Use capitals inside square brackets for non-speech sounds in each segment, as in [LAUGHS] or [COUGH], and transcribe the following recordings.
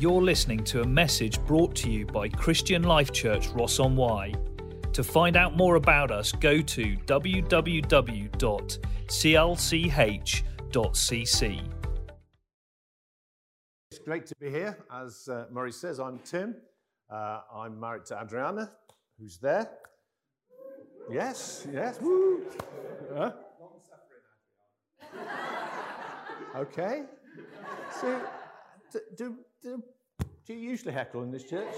You're listening to a message brought to you by Christian Life Church Ross on Wye. To find out more about us, go to www.clch.cc. It's great to be here. As uh, Murray says, I'm Tim. Uh, I'm married to Adriana, who's there. Yes, yes. Woo. Huh? Okay. So, do, do, do, do you usually heckle in this church?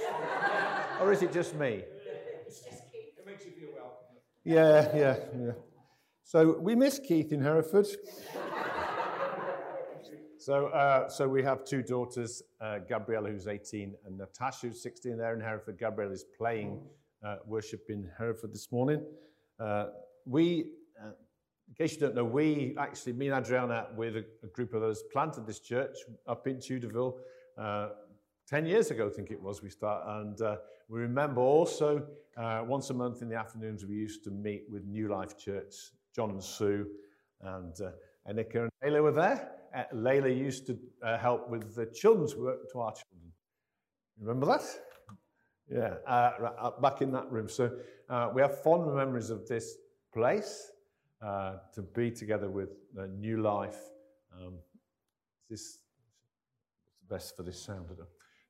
or is it just me? It's just Keith. It makes you feel welcome. Yeah, yeah, yeah. So we miss Keith in Hereford. so, uh, so we have two daughters, uh, Gabriella, who's 18, and Natasha, who's 16, there in Hereford. Gabriella is playing uh, worship in Hereford this morning. Uh, we, in case you don't know, we actually, me and Adriana, with a, group of others, planted this church up in Tudorville uh, 10 years ago, I think it was, we start. And uh, we remember also uh, once a month in the afternoons, we used to meet with New Life Church, John and Sue, and uh, Annika and Layla were there. Uh, Layla used to uh, help with the children's work to our children. Remember that? Yeah, uh, right, uh, back in that room. So we have fond memories of this place uh, to be together with uh, New Life. Um, is this what's the best for this sound?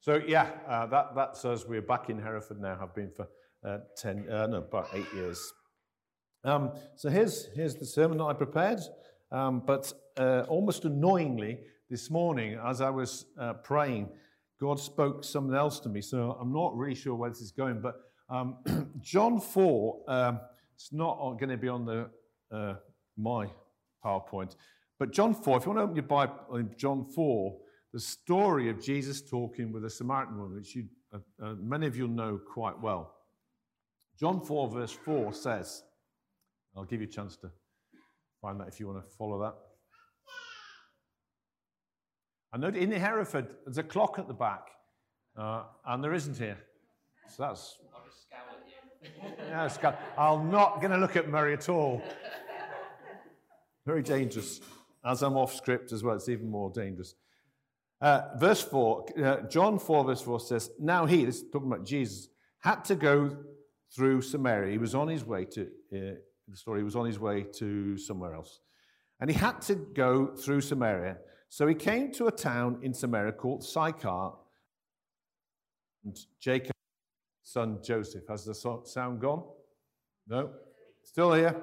So yeah, uh, that, that's us. We're back in Hereford now. Have been for uh, ten, uh, no, about eight years. Um, so here's here's the sermon that I prepared. Um, but uh, almost annoyingly, this morning, as I was praying, God spoke something else to me. So I'm not really sure where this is going. But um, [CLEARS THROAT] John four, um, it's not going to be on the uh, my PowerPoint, but John four. If you want to open your Bible, in John four the story of Jesus talking with a Samaritan woman, which you, uh, uh, many of you know quite well. John 4, verse 4 says, I'll give you a chance to find that if you want to follow that. I know in Hereford, there's a clock at the back, uh, and there isn't here. So that's. I'll just scowl at you. Yeah. I'm not going to look at Murray at all. [LAUGHS] Very dangerous. As I'm off script as well, it's even more dangerous. Uh, verse 4, uh, John 4, verse 4 says, Now he, this is talking about Jesus, had to go through Samaria. He was on his way to, uh, the story, he was on his way to somewhere else. And he had to go through Samaria. So he came to a town in Samaria called Sychar. And Jacob, son Joseph. Has the so- sound gone? No? Still here?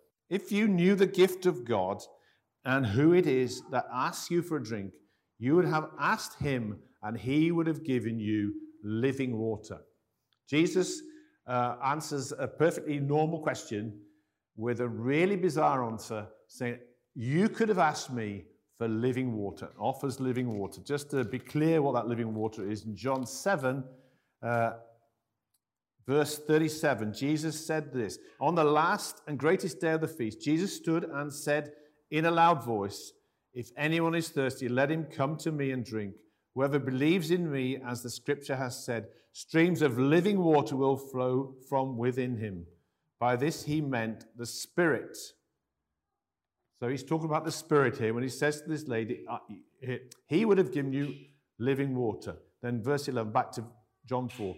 If you knew the gift of God, and who it is that asks you for a drink, you would have asked him, and he would have given you living water. Jesus uh, answers a perfectly normal question with a really bizarre answer, saying, You could have asked me for living water, offers living water. Just to be clear what that living water is, in John 7, uh, verse 37, Jesus said this On the last and greatest day of the feast, Jesus stood and said, in a loud voice, If anyone is thirsty, let him come to me and drink. Whoever believes in me, as the scripture has said, streams of living water will flow from within him. By this he meant the Spirit. So he's talking about the Spirit here when he says to this lady, uh, He would have given you living water. Then, verse 11, back to John 4.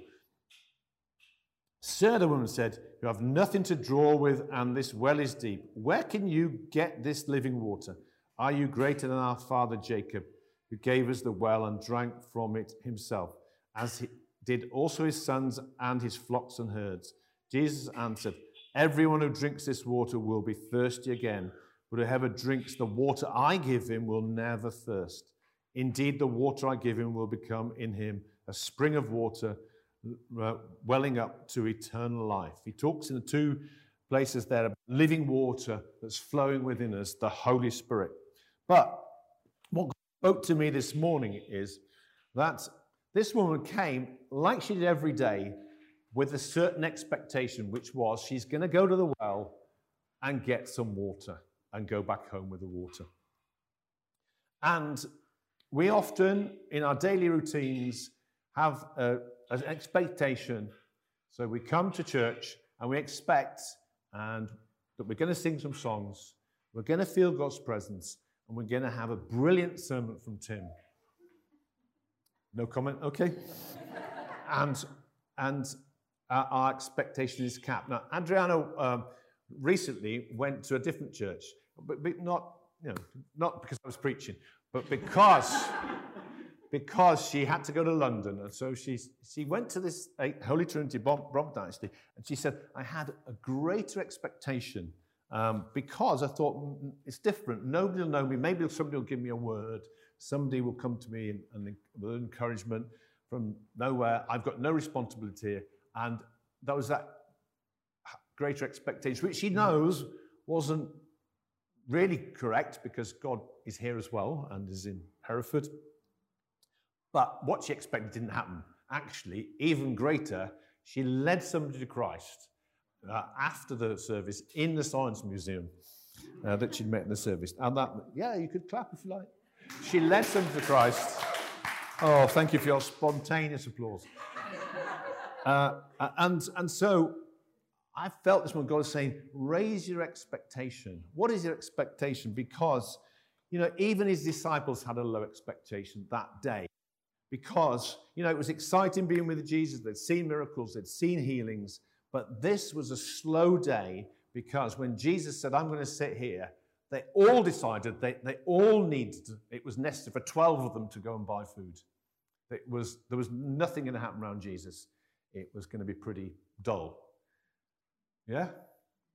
Sir, the woman said, You have nothing to draw with, and this well is deep. Where can you get this living water? Are you greater than our father Jacob, who gave us the well and drank from it himself, as he did also his sons and his flocks and herds? Jesus answered, Everyone who drinks this water will be thirsty again, but whoever drinks the water I give him will never thirst. Indeed, the water I give him will become in him a spring of water welling up to eternal life. He talks in the two places there about living water that's flowing within us, the Holy Spirit. But what spoke to me this morning is that This woman came, like she did every day, with a certain expectation, which was she's going to go to the well and get some water and go back home with the water. And we often, in our daily routines, have a, an expectation. So we come to church and we expect and that we're going to sing some songs, we're going to feel God's presence, and we're going to have a brilliant sermon from Tim. No comment? Okay. [LAUGHS] and and our, our, expectation is capped. Now, Adriana um, recently went to a different church, but, but not, you know, not because I was preaching, but because, [LAUGHS] because she had to go to London. And so she, she went to this uh, Holy Trinity Bronx Dynasty, and she said, I had a greater expectation um, because I thought mm, mm, it's different. Nobody will know me. Maybe somebody will give me a word. Somebody will come to me and, and with encouragement from nowhere. I've got no responsibility here. And that was that greater expectation, which she knows wasn't really correct because God is here as well and is in Hereford. But what she expected didn't happen. Actually, even greater, she led somebody to Christ uh, after the service in the Science Museum uh, that she'd met in the service. And that, yeah, you could clap if you like. She led them to Christ. Oh, thank you for your spontaneous applause. [LAUGHS] Uh, and, and so I felt this one God is saying, raise your expectation. What is your expectation? Because, you know, even his disciples had a low expectation that day. Because, you know, it was exciting being with Jesus. They'd seen miracles, they'd seen healings. But this was a slow day because when Jesus said, I'm going to sit here, they all decided they, they all needed, it was necessary for 12 of them to go and buy food. It was, there was nothing going to happen around Jesus. It was going to be pretty dull. Yeah?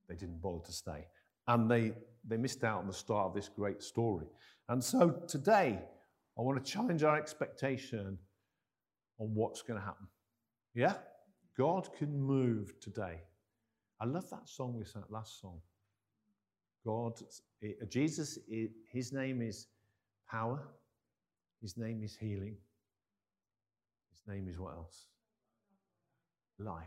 They didn't bother to stay. And they, they missed out on the start of this great story. And so today, I want to challenge our expectation on what's going to happen. Yeah? God can move today. I love that song we sang, last song. God, Jesus, his name is power, his name is healing, his name is what else? Life.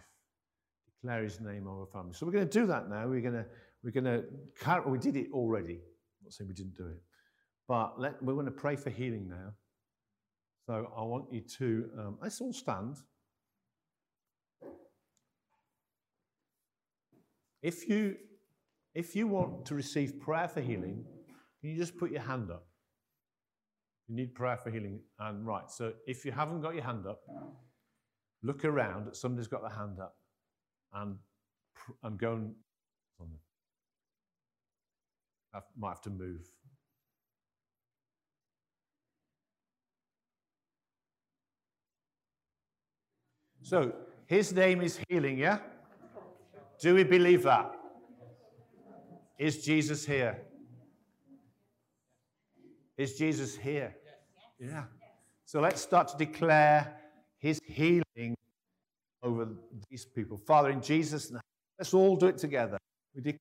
Declare his name over family. So we're going to do that now. We're going to, we're going to, we did it already. I'm not saying we didn't do it. But let, we're going to pray for healing now. So I want you to, um, let's all stand. If you if you want to receive prayer for healing, can you just put your hand up? You need prayer for healing. And right, so if you haven't got your hand up, look around. at Somebody's got their hand up and, and go and. I might have to move. So, his name is healing, yeah? Do we believe that? Is Jesus here? Is Jesus here? Yeah. So let's start to declare his healing over these people. Father, in Jesus' name, let's all do it together. We declare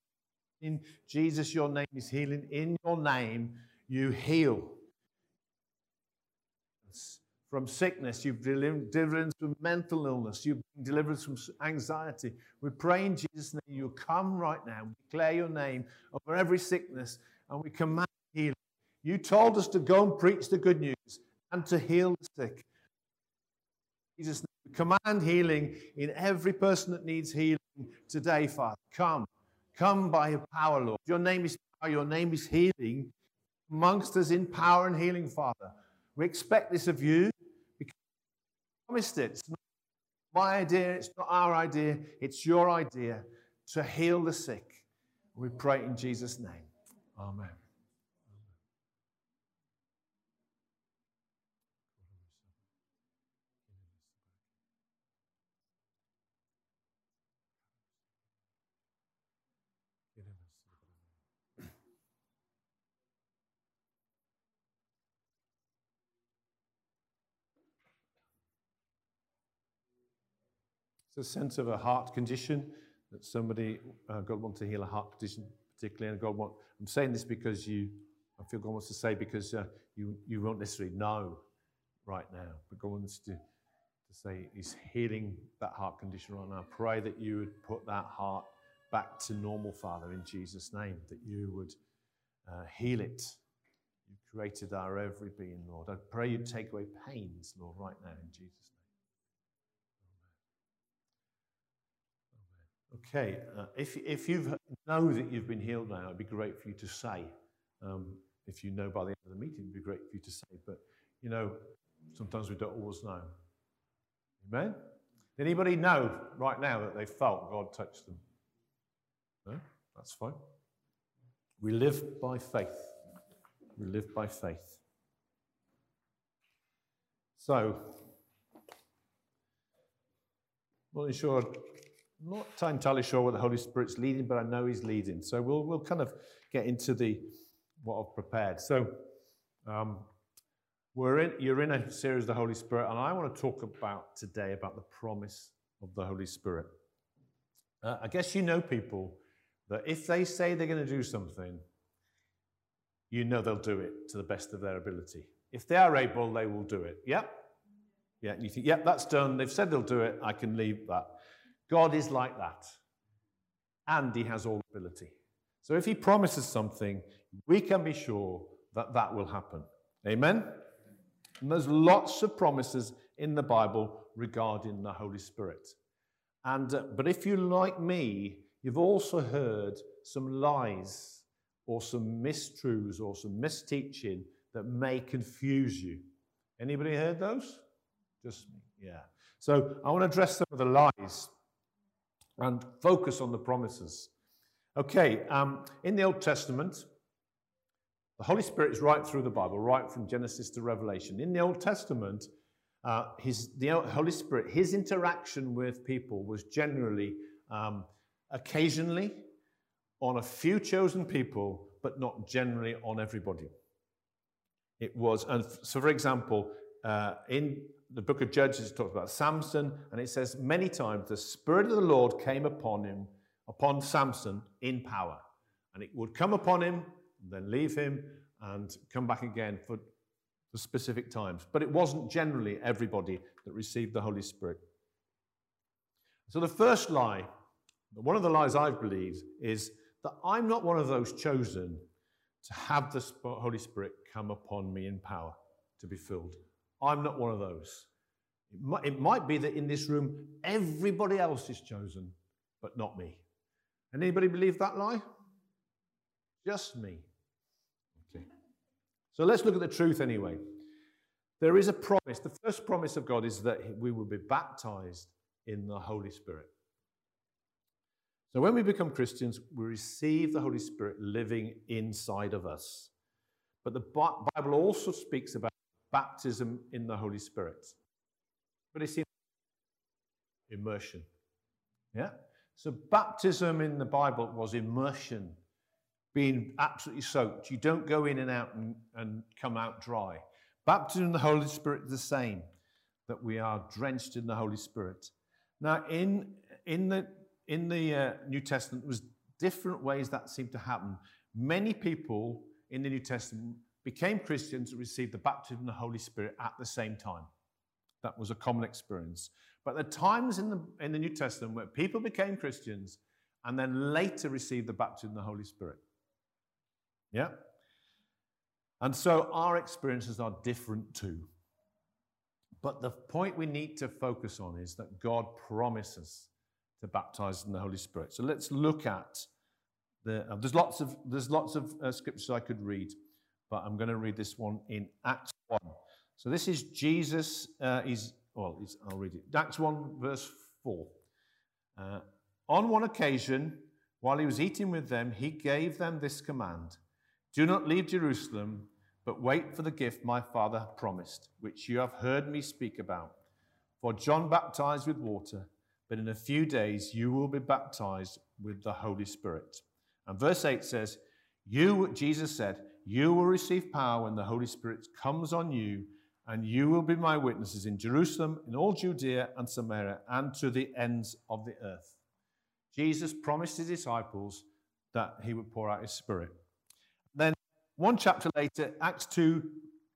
in Jesus, your name is healing. In your name, you heal from sickness. You've delivered from mental illness. You've delivered from anxiety. We pray in Jesus' name you come right now. We declare your name over every sickness and we command healing. You told us to go and preach the good news and to heal the sick. Jesus' name, command healing in every person that needs healing today, Father. Come. Come by your power, Lord. Your name is power. Your name is healing amongst us in power and healing, Father. We expect this of you promised it. It's not my idea, it's not our idea, it's your idea to heal the sick. We pray in Jesus' name. Amen. It's a sense of a heart condition that somebody, uh, God wants to heal a heart condition particularly, and God wants, I'm saying this because you, I feel God wants to say because uh, you, you won't necessarily know right now, but God wants to to say He's healing that heart condition right now. Pray that you would put that heart back to normal, Father, in Jesus' name, that you would uh, heal it. You created our every being, Lord. I pray you take away pains, Lord, right now, in Jesus' name. Okay, uh, if, if you know that you've been healed now, it'd be great for you to say. Um, if you know by the end of the meeting, it'd be great for you to say. But, you know, sometimes we don't always know. Amen? Anybody know right now that they felt God touched them? No? That's fine. We live by faith. We live by faith. So, not sure, not entirely sure where the Holy Spirit's leading, but I know He's leading. So we'll we'll kind of get into the what I've prepared. So, um, we're in, you're in a series of the Holy Spirit, and I want to talk about today about the promise of the Holy Spirit. Uh, I guess you know people that if they say they're going to do something, you know they'll do it to the best of their ability. If they are able, they will do it. Yep. Yeah, and you think, yep, that's done. They've said they'll do it. I can leave that. God is like that. And He has all ability. So if He promises something, we can be sure that that will happen. Amen? And there's lots of promises in the Bible regarding the Holy Spirit. And, uh, but if you like me, you've also heard some lies or some mistruths or some misteaching that may confuse you. Anybody heard those? Just me, yeah. So I want to address some of the lies and focus on the promises. Okay, um, in the Old Testament, the Holy Spirit is right through the Bible, right from Genesis to Revelation. In the Old Testament, uh, his, the Holy Spirit, his interaction with people was generally, um, occasionally, on a few chosen people, but not generally on everybody. It was, and so for example, uh, in the book of Judges, it talks about Samson, and it says many times the Spirit of the Lord came upon him, upon Samson in power. And it would come upon him then leave him and come back again for, for specific times. But it wasn't generally everybody that received the Holy Spirit. So the first lie, one of the lies I've believed, is that I'm not one of those chosen to have the Holy Spirit come upon me in power to be filled. I'm not one of those. It might, it might, be that in this room, everybody else is chosen, but not me. Anybody believe that lie? Just me. Okay. So let's look at the truth anyway. There is a promise. The first promise of God is that we will be baptized in the Holy Spirit. So when we become Christians, we receive the Holy Spirit living inside of us. But the Bible also speaks about baptism in the Holy Spirit. But it's in immersion. Yeah? So baptism in the Bible was immersion being absolutely soaked. You don't go in and out and, and come out dry. Baptism in the Holy Spirit is the same, that we are drenched in the Holy Spirit. Now, in, in the, in the uh, New Testament, there was different ways that seemed to happen. Many people in the New Testament became Christians and received the baptism in the Holy Spirit at the same time. That was a common experience. But the times in the, in the New Testament where people became Christians and then later received the baptism in the Holy Spirit. Yeah? And so our experiences are different too. But the point we need to focus on is that God promises to baptize in the Holy Spirit. So let's look at the. Uh, there's lots of there's lots of uh, scriptures I could read, but I'm going to read this one in Acts one. So this is Jesus. Uh, he's well. I'll read it. Acts one verse four. Uh, on one occasion, while he was eating with them, he gave them this command. Do not leave Jerusalem, but wait for the gift my Father promised, which you have heard me speak about. For John baptized with water, but in a few days you will be baptized with the Holy Spirit. And verse 8 says, You, Jesus said, you will receive power when the Holy Spirit comes on you, and you will be my witnesses in Jerusalem, in all Judea and Samaria, and to the ends of the earth. Jesus promised his disciples that he would pour out his Spirit. Then, one chapter later, Acts 2,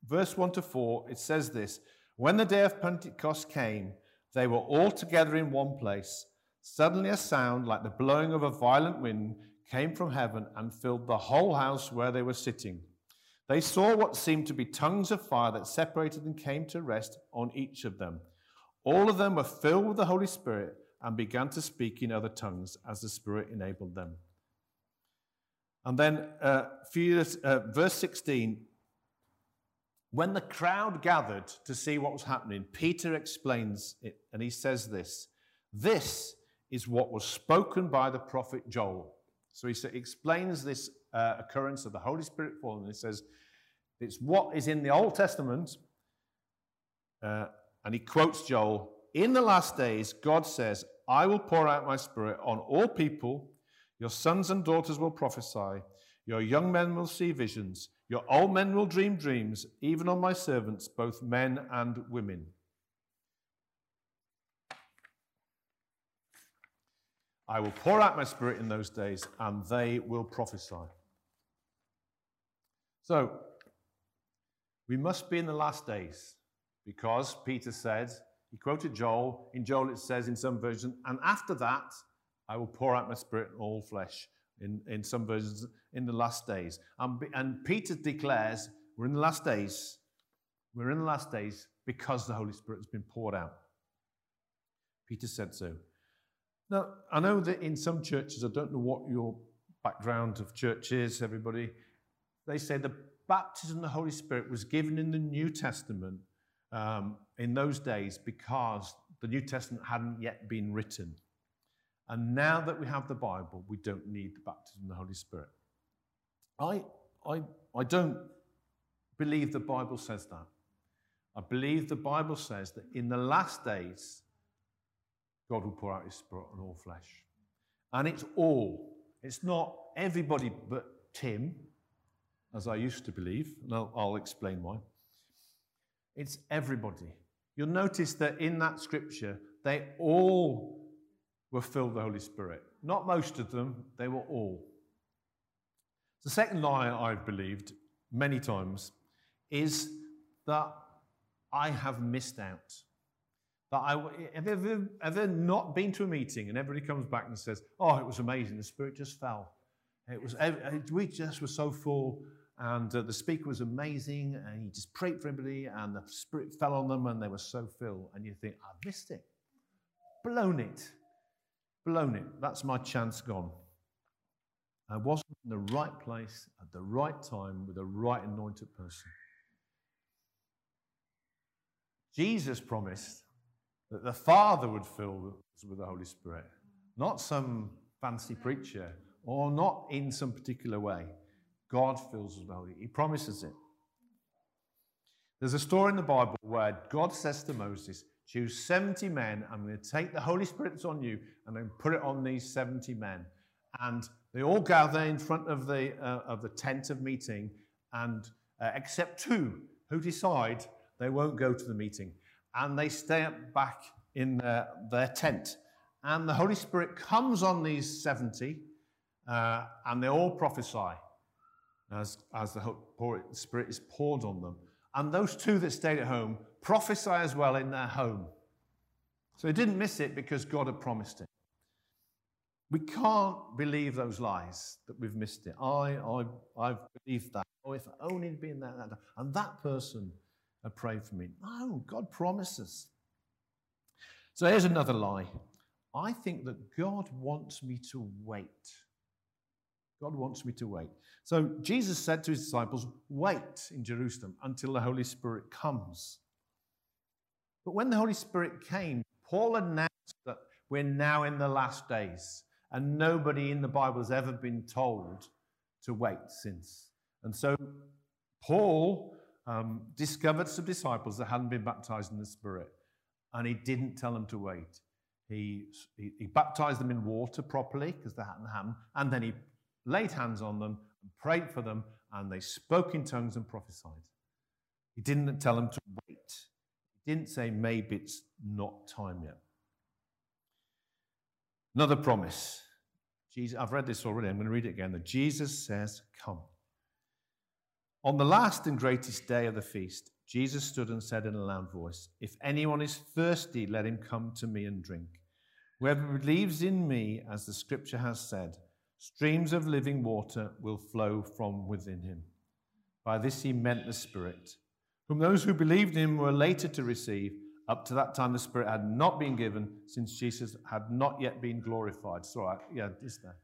verse 1 to 4, it says this When the day of Pentecost came, they were all together in one place. Suddenly, a sound like the blowing of a violent wind came from heaven and filled the whole house where they were sitting. They saw what seemed to be tongues of fire that separated and came to rest on each of them. All of them were filled with the Holy Spirit and began to speak in other tongues as the Spirit enabled them. And then, uh, uh, verse 16 when the crowd gathered to see what was happening, Peter explains it and he says this This is what was spoken by the prophet Joel. So he explains this uh, occurrence of the Holy Spirit falling. He says, It's what is in the Old Testament. Uh, and he quotes Joel In the last days, God says, I will pour out my spirit on all people. Your sons and daughters will prophesy. Your young men will see visions. Your old men will dream dreams, even on my servants, both men and women. I will pour out my spirit in those days, and they will prophesy. So, we must be in the last days because Peter said, he quoted Joel. In Joel, it says in some versions, and after that, I will pour out my spirit on all flesh in, in some versions, in the last days. And, and Peter declares, we're in the last days. We're in the last days because the Holy Spirit has been poured out. Peter said so. Now, I know that in some churches, I don't know what your background of church is, everybody, they say the baptism of the Holy Spirit was given in the New Testament um, in those days because the New Testament hadn't yet been written. And now that we have the Bible, we don't need the baptism of the Holy Spirit. I, I, I don't believe the Bible says that. I believe the Bible says that in the last days, God will pour out his spirit on all flesh. And it's all. It's not everybody but Tim, as I used to believe, and I'll, I'll explain why. It's everybody. You'll notice that in that scripture, they all were filled with the Holy Spirit. Not most of them, they were all. The second lie I've believed many times is that I have missed out. I have ever, ever not been to a meeting and everybody comes back and says, "Oh, it was amazing. The Spirit just fell. It was we just were so full, and uh, the speaker was amazing, and he just prayed for everybody, and the Spirit fell on them, and they were so filled." And you think, "I missed it, blown it." blown it. That's my chance gone. I wasn't in the right place at the right time with the right anointed person. Jesus promised that the Father would fill us with the Holy Spirit, not some fancy preacher or not in some particular way. God fills us with the Holy. He promises it. There's a story in the Bible where God says to Moses, Choose 70 men. I'm going to take the Holy Spirit that's on you and then put it on these 70 men. And they all gather in front of the, uh, of the tent of meeting, and uh, except two who decide they won't go to the meeting. And they stay back in their, their tent. And the Holy Spirit comes on these 70, uh, and they all prophesy as, as the Spirit is poured on them. And those two that stayed at home prophesy as well in their home. So they didn't miss it because God had promised it. We can't believe those lies that we've missed it. I, I, I've believed that. Oh, if only had been there, that, and that person had prayed for me. No, God promises. So here's another lie. I think that God wants me to wait. God wants me to wait. So Jesus said to his disciples, Wait in Jerusalem until the Holy Spirit comes. But when the Holy Spirit came, Paul announced that we're now in the last days, and nobody in the Bible has ever been told to wait since. And so Paul um, discovered some disciples that hadn't been baptized in the Spirit, and he didn't tell them to wait. He, he, he baptized them in water properly because they hadn't happened, and then he laid hands on them and prayed for them, and they spoke in tongues and prophesied. He didn't tell them to wait He didn't say maybe it's not time yet. Another promise. Jesus, I've read this already. I'm going to read it again. That Jesus says, Come. On the last and greatest day of the feast, Jesus stood and said in a loud voice, If anyone is thirsty, let him come to me and drink. Whoever believes in me, as the scripture has said, streams of living water will flow from within him. By this he meant the Spirit, whom those who believed in him were later to receive. Up to that time, the Spirit had not been given, since Jesus had not yet been glorified. So, yeah, is there.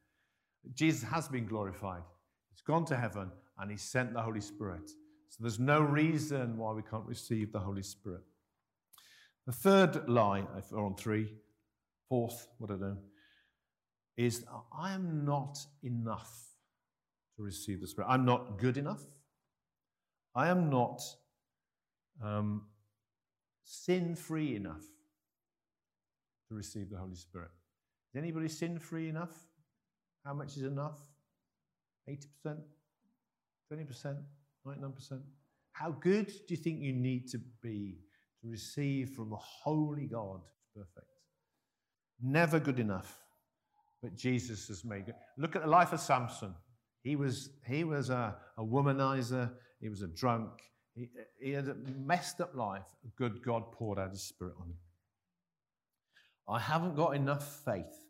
Jesus has been glorified. He's gone to heaven and he sent the Holy Spirit. So there's no reason why we can't receive the Holy Spirit. The third lie, if we're on three, fourth, what I know, is I am not enough to receive the Spirit. I'm not good enough. I am not um, sin free enough to receive the Holy Spirit. Is anybody sin free enough? How much is enough? 80%? 20%? 99%? How good do you think you need to be to receive from the holy God? Perfect. Never good enough, but Jesus has made good. Look at the life of Samson. He was, he was a, a womanizer, he was a drunk, he, he had a messed up life. A good God poured out his spirit on him. I haven't got enough faith.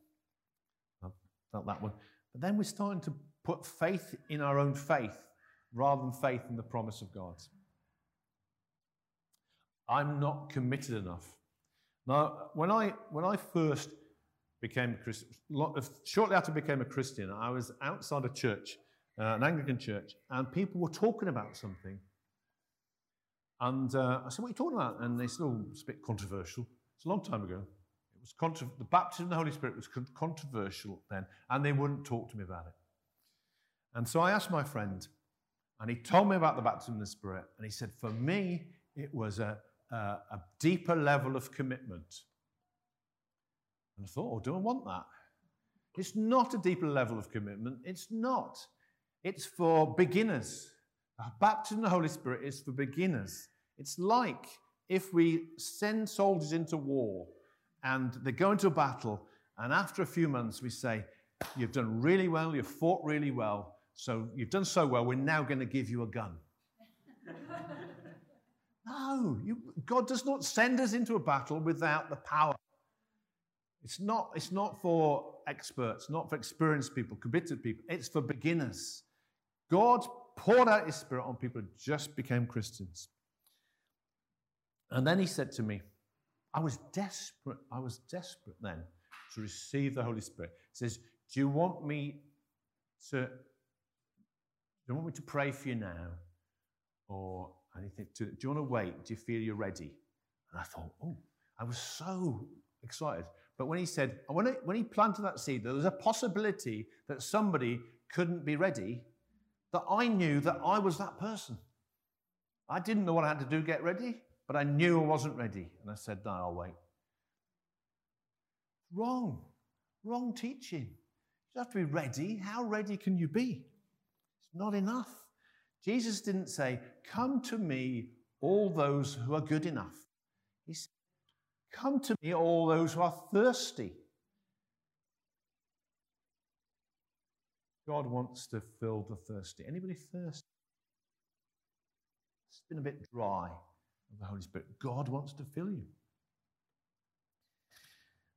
I felt that one. But then we're starting to put faith in our own faith rather than faith in the promise of God. I'm not committed enough. Now, when I, when I first became a Christian, shortly after I became a Christian, I was outside a church, uh, an Anglican church, and people were talking about something. And uh, I said, What are you talking about? And they said, Oh, it's a bit controversial. It's a long time ago. It was contra- the baptism of the Holy Spirit was controversial then, and they wouldn't talk to me about it. And so I asked my friend, and he told me about the baptism of the Spirit. And he said, For me, it was a, a, a deeper level of commitment. And I thought, Oh, do I want that? It's not a deeper level of commitment. It's not. It's for beginners. Baptism of the Holy Spirit is for beginners. It's like if we send soldiers into war and they go into a battle, and after a few months we say, You've done really well, you've fought really well, so you've done so well, we're now going to give you a gun. [LAUGHS] no, you, God does not send us into a battle without the power. It's not, it's not for experts, not for experienced people, committed people. It's for beginners. God poured out his spirit on people who just became Christians. And then he said to me, I was desperate. I was desperate then to receive the Holy Spirit. He says, Do you want me to do you want me to pray for you now? Or anything? To, do you want to wait? Do you feel you're ready? And I thought, oh, I was so excited. But when he said, when, when he planted that seed, there was a possibility that somebody couldn't be ready, that I knew that I was that person. I didn't know what I had to do get ready, but I knew I wasn't ready. And I said, no, I'll wait. Wrong. Wrong teaching. You have to be ready. How ready can you be? Not enough. Jesus didn't say, Come to me, all those who are good enough. He said, Come to me, all those who are thirsty. God wants to fill the thirsty. Anybody thirsty? It's been a bit dry of the Holy Spirit. God wants to fill you.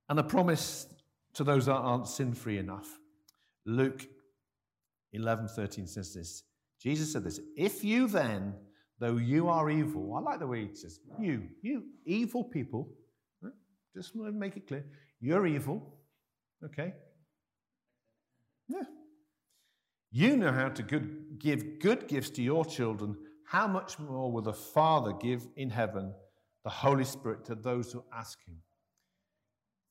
And the promise to those that aren't sin free enough. Luke 11 13 says this. Jesus said this If you then, though you are evil, I like the way he says, you, you evil people, just want to make it clear, you're evil, okay? Yeah. You know how to good, give good gifts to your children. How much more will the Father give in heaven the Holy Spirit to those who ask Him?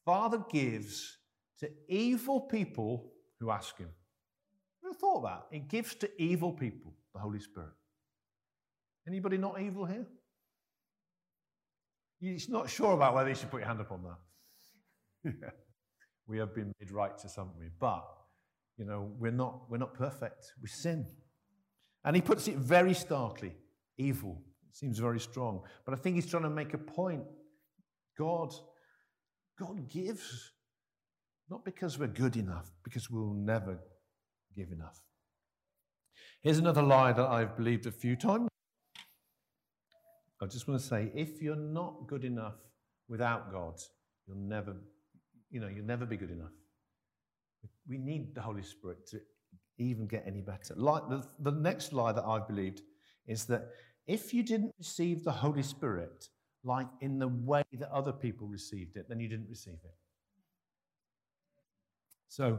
Father gives to evil people who ask Him. Thought? It gives to evil people the Holy Spirit. Anybody not evil here? You're not sure about whether you should put your hand up on that. [LAUGHS] we have been made righteous, haven't we? But, you know, we're not, we're not perfect. We sin. And he puts it very starkly evil. It seems very strong. But I think he's trying to make a point. God, God gives, not because we're good enough, because we'll never give enough. Here's another lie that I've believed a few times. I just want to say if you're not good enough without God, you'll never, you know, you'll never be good enough. We need the Holy Spirit to even get any better. Like the, the next lie that I've believed is that if you didn't receive the Holy Spirit, like in the way that other people received it, then you didn't receive it. So,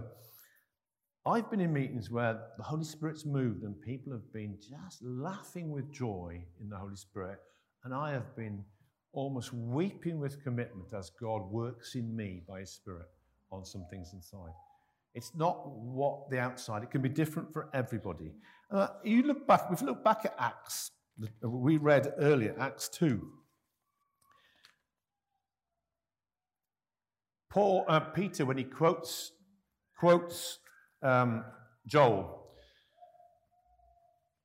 I've been in meetings where the Holy Spirit's moved and people have been just laughing with joy in the Holy Spirit, and I have been almost weeping with commitment as God works in me by His Spirit on some things inside. It's not what the outside, it can be different for everybody. Uh, you look back, we've looked back at Acts, we read earlier, Acts 2. Paul, uh, Peter, when he quotes, quotes um, Joel,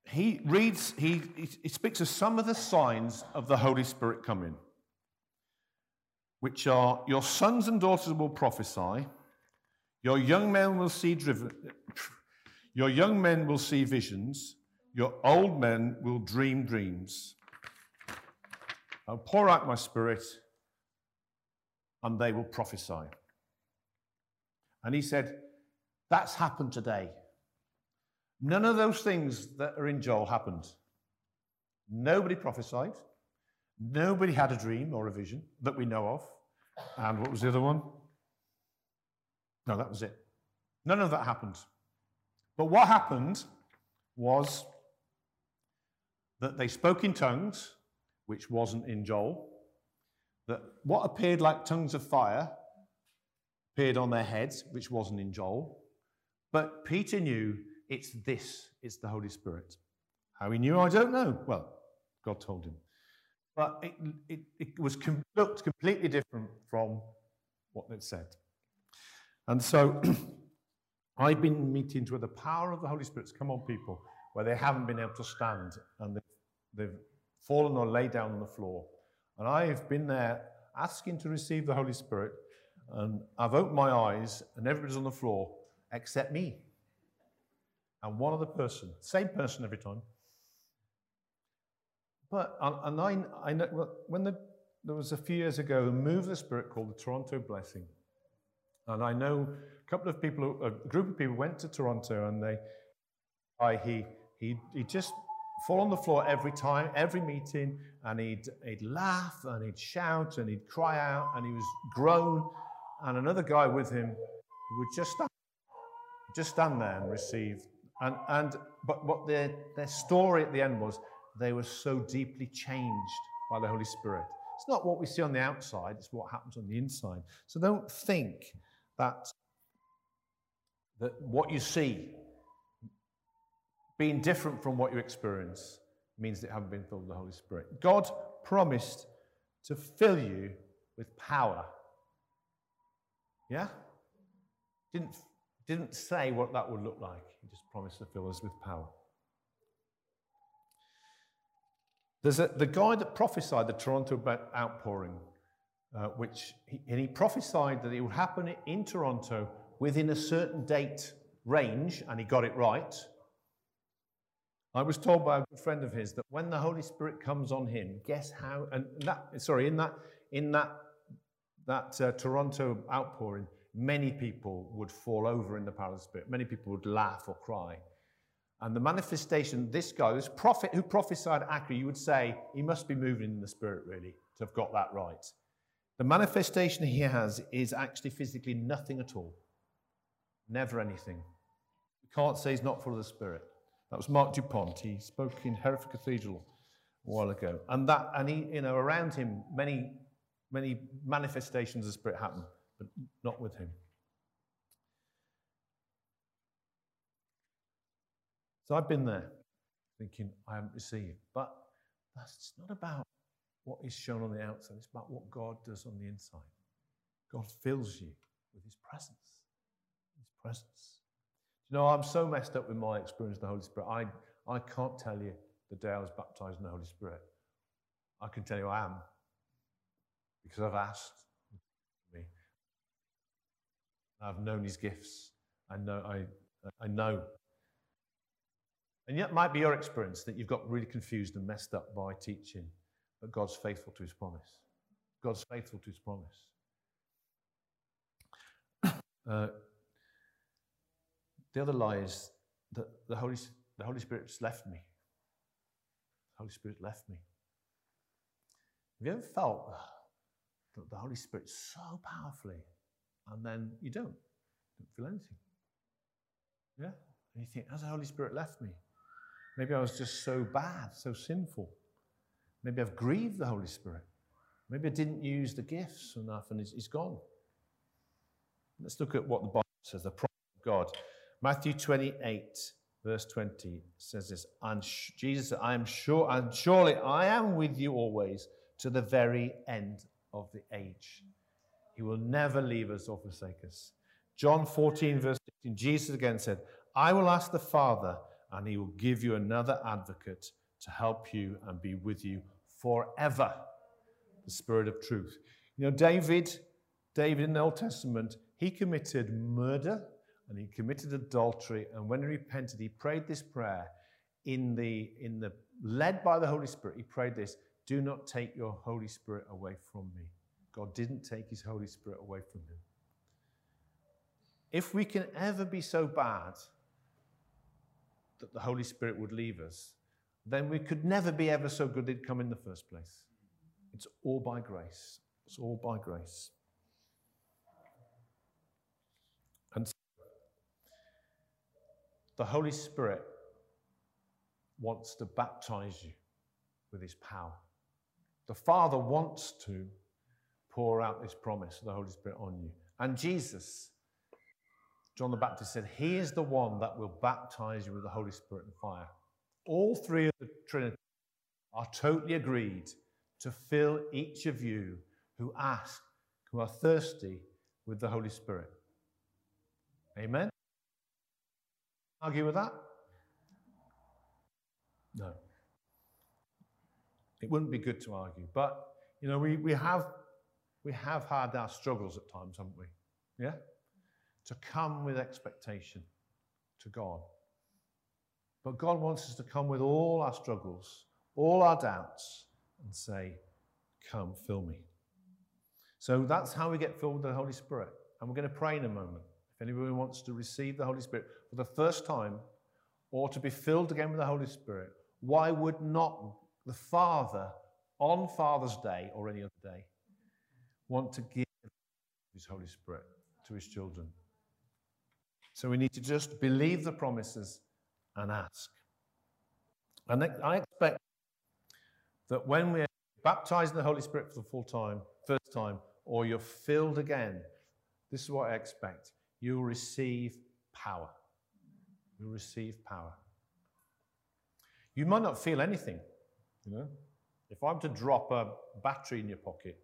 he reads, he, he speaks of some of the signs of the Holy Spirit coming, which are your sons and daughters will prophesy your young men will see driven, [LAUGHS] your young men will see visions, your old men will dream dreams. I'll pour out my spirit, and they will prophesy. And he said, That's happened today. None of those things that are in Joel happened. Nobody prophesied. Nobody had a dream or a vision that we know of. And what was the other one? No, that was it. None of that happened. But what happened was that they spoke in tongues, which wasn't in Joel, that what appeared like tongues of fire appeared on their heads, which wasn't in Joel. But Peter knew it's this, it's the Holy Spirit. How he knew, I don't know. Well, God told him. But it, it, it was com- looked completely different from what it said. And so [CLEARS THROAT] I've been in meetings where the power of the Holy Spirit's come on people where they haven't been able to stand and they've, they've fallen or laid down on the floor. And I've been there asking to receive the Holy Spirit, and I've opened my eyes, and everybody's on the floor except me. And one other person, same person every time. But, and I, I know, when the, there was a few years ago a move of the Spirit called the Toronto Blessing. And I know a couple of people, a group of people went to Toronto and they, I, he, he, he just fall on the floor every time, every meeting, and he'd, he'd laugh and he'd shout and he'd cry out and he was groan. And another guy with him would just just stand there and receive. And, and but what their, their story at the end was they were so deeply changed by the Holy Spirit. It's not what we see on the outside, it's what happens on the inside. So don't think that, that what you see being different from what you experience means that you haven't been filled with the Holy Spirit. God promised to fill you with power. Yeah? Didn't, didn't say what that would look like. He just promised to fill us with power. There's a, the guy that prophesied the Toronto outpouring uh, which he, and he prophesied that it would happen in Toronto within a certain date range, and he got it right. I was told by a good friend of his that when the Holy Spirit comes on him, guess how? And that, sorry, in that in that that uh, Toronto outpouring, many people would fall over in the power of the Spirit. Many people would laugh or cry. And the manifestation, this guy, this prophet who prophesied accurately, you would say he must be moving in the Spirit really to have got that right. The manifestation he has is actually physically nothing at all. Never anything. You can't say he's not full of the Spirit. That was Marc Dupont. He spoke in Hereford Cathedral a while ago. And that, and he, you know, around him, many, many manifestations of the Spirit happen, but not with him. So I've been there thinking I haven't received. But that's not about what is shown on the outside. It's about what God does on the inside. God fills you with His presence. His presence. You know, I'm so messed up with my experience of the Holy Spirit. I, I can't tell you the day I was baptized in the Holy Spirit. I can tell you I am because I've asked. I've known His gifts. I know. I, I know. And yet, might be your experience that you've got really confused and messed up by teaching but God's faithful to his promise. God's faithful to his promise. [COUGHS] Uh, the other lie is that the Holy, the Holy Spirit's left me. The Holy Spirit left me. Have you ever felt that the Holy Spirit so powerfully and then you don't? Don't feel anything. Yeah? And you think, has the Holy Spirit left me? Maybe I was just so bad, so sinful. Maybe I've grieved the Holy Spirit. Maybe I didn't use the gifts enough and he's, he's gone. Let's look at what the Bible says, the promise of God. Matthew 28, verse 20 says this, and Jesus said, I am sure, and surely I am with you always to the very end of the age. He will never leave us or forsake us. John 14, verse 16, Jesus again said, I will ask the Father, and he will give you another advocate to help you and be with you forever. The Spirit of truth. You know, David, David in the Old Testament, he committed murder and he committed adultery. And when he repented, he prayed this prayer in the, in the led by the Holy Spirit. He prayed this Do not take your Holy Spirit away from me. God didn't take his Holy Spirit away from him. If we can ever be so bad that the Holy Spirit would leave us, then we could never be ever so good he'd come in the first place. It's all by grace. It's all by grace. And so the Holy Spirit wants to baptize you with his power. The Father wants to pour out this promise of the Holy Spirit on you. And Jesus, John the Baptist said, He is the one that will baptize you with the Holy Spirit and fire. All three of the Trinity are totally agreed to fill each of you who ask, who are thirsty with the Holy Spirit. Amen? Argue with that? No. It wouldn't be good to argue. But, you know, we, we, have, we have had our struggles at times, haven't we? Yeah? To come with expectation to God. But God wants us to come with all our struggles, all our doubts, and say, Come, fill me. So that's how we get filled with the Holy Spirit. And we're going to pray in a moment. If anybody wants to receive the Holy Spirit for the first time or to be filled again with the Holy Spirit, why would not the Father on Father's Day or any other day want to give his Holy Spirit to his children? So we need to just believe the promises and ask. And I expect that when we're baptized in the Holy Spirit for the full time, first time, or you're filled again, this is what I expect. You'll receive power. You'll receive power. You might not feel anything, you know. If I'm to drop a battery in your pocket,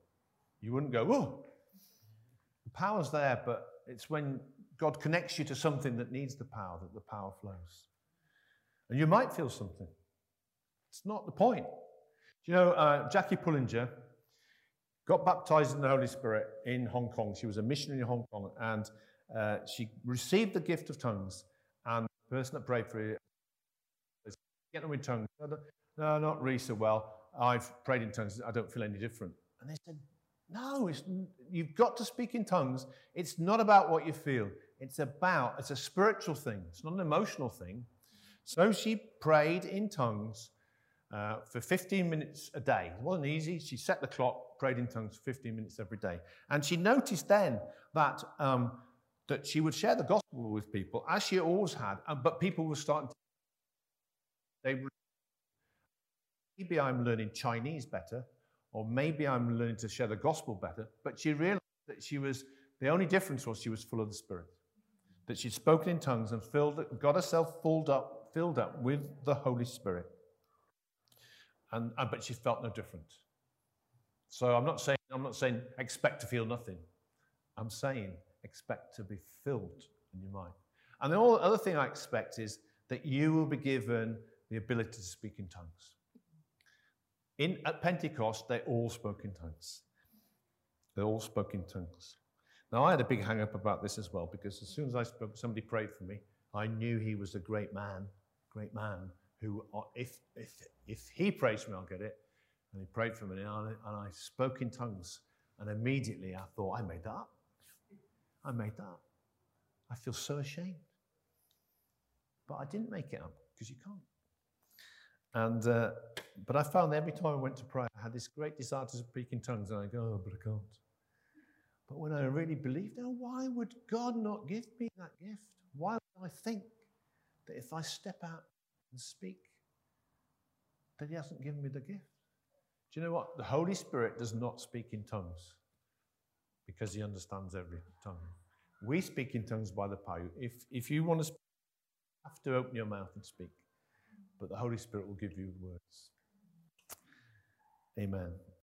you wouldn't go, oh. The power's there, but it's when God connects you to something that needs the power that the power flows. And you might feel something. It's not the point. You know, uh, Jackie Pullinger got baptized in the Holy Spirit in Hong Kong. She was a missionary in Hong Kong, and uh, she received the gift of tongues. And the person that prayed for her Get them in tongues. No, not really so well. I've prayed in tongues. I don't feel any different. And they said, No, you've got to speak in tongues. It's not about what you feel. It's about, it's a spiritual thing. It's not an emotional thing. So she prayed in tongues uh, for 15 minutes a day. It wasn't easy. She set the clock, prayed in tongues for 15 minutes every day. And she noticed then that, um, that she would share the gospel with people, as she always had, but people were starting to. They were, maybe I'm learning Chinese better, or maybe I'm learning to share the gospel better. But she realized that she was, the only difference was she was full of the Spirit. That she'd spoken in tongues and filled, got herself filled up filled up with the Holy Spirit. And, and, but she felt no different. So I'm not saying I'm not saying expect to feel nothing. I'm saying expect to be filled in your mind. And the other thing I expect is that you will be given the ability to speak in tongues. In, at Pentecost, they all spoke in tongues. They all spoke in tongues. Now, I had a big hang up about this as well because as soon as I spoke, somebody prayed for me. I knew he was a great man great man who, uh, if, if, if he prays for me, I'll get it. And he prayed for me, and I, and I spoke in tongues. And immediately I thought, I made that up. I made that up. I feel so ashamed. But I didn't make it up because you can't. And uh, but I found every time I went to pray, I had this great desire to speak in tongues, and I go, oh, but I can't. But when I really believed, now why would God not give me that gift? Why would I think that if I step out and speak, that He hasn't given me the gift? Do you know what? The Holy Spirit does not speak in tongues because He understands every tongue. We speak in tongues by the power. If, if you want to speak, you have to open your mouth and speak. But the Holy Spirit will give you the words. Amen.